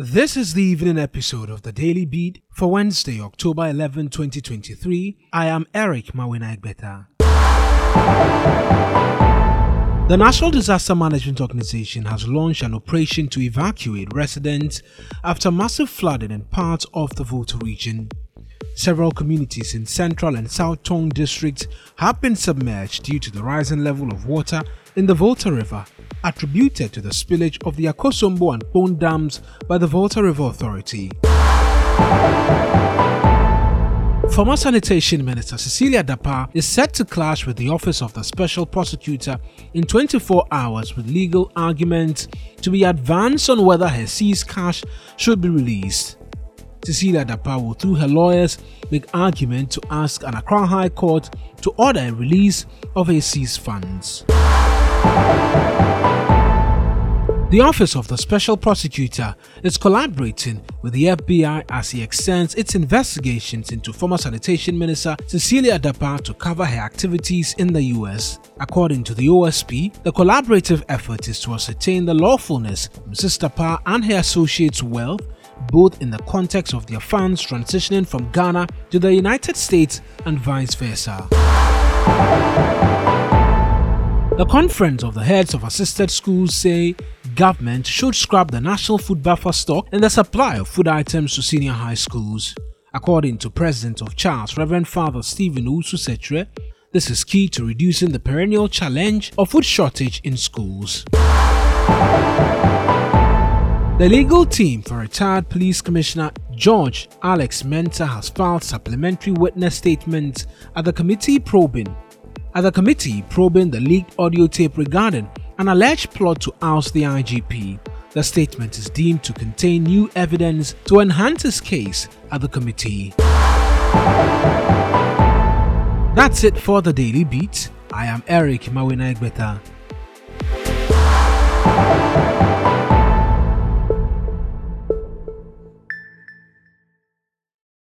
This is the evening episode of the Daily Beat for Wednesday, October 11, 2023. I am Eric Mawina Egbeta. The National Disaster Management Organization has launched an operation to evacuate residents after massive flooding in parts of the Volta region. Several communities in Central and South Tongu districts have been submerged due to the rising level of water in the Volta River, attributed to the spillage of the Akosombo and Kpong dams by the Volta River Authority. Former Sanitation Minister Cecilia Dapaah is set to clash with the Office of the Special Prosecutor in 24 hours with legal arguments to be advanced on whether her seized cash should be released. Cecilia Dapaah will, through her lawyers, make argument to ask an Accra High Court to order a release of her seized funds. The Office of the Special Prosecutor is collaborating with the FBI as he extends its investigations into former Sanitation Minister Cecilia Dapaah to cover her activities in the US. According to the OSP, the collaborative effort is to ascertain the lawfulness of Mrs. Dapaah and her associates' wealth both in the context of their funds transitioning from Ghana to the United States and vice versa. The Conference of the Heads of Assisted Schools say government should scrap the national food buffer stock in the supply of food items to senior high schools. According to President of CHASS, Reverend Father Stephen Usu this is key to reducing the perennial challenge of food shortage in schools. The legal team for retired Police Commissioner George Alex Mensah has filed supplementary witness statements at the committee probing at the committee probing the leaked audio tape regarding an alleged plot to oust the IGP. The statement is deemed to contain new evidence to enhance his case at the committee. That's it for the Daily Beat. I am Eric Mawina Egbeta.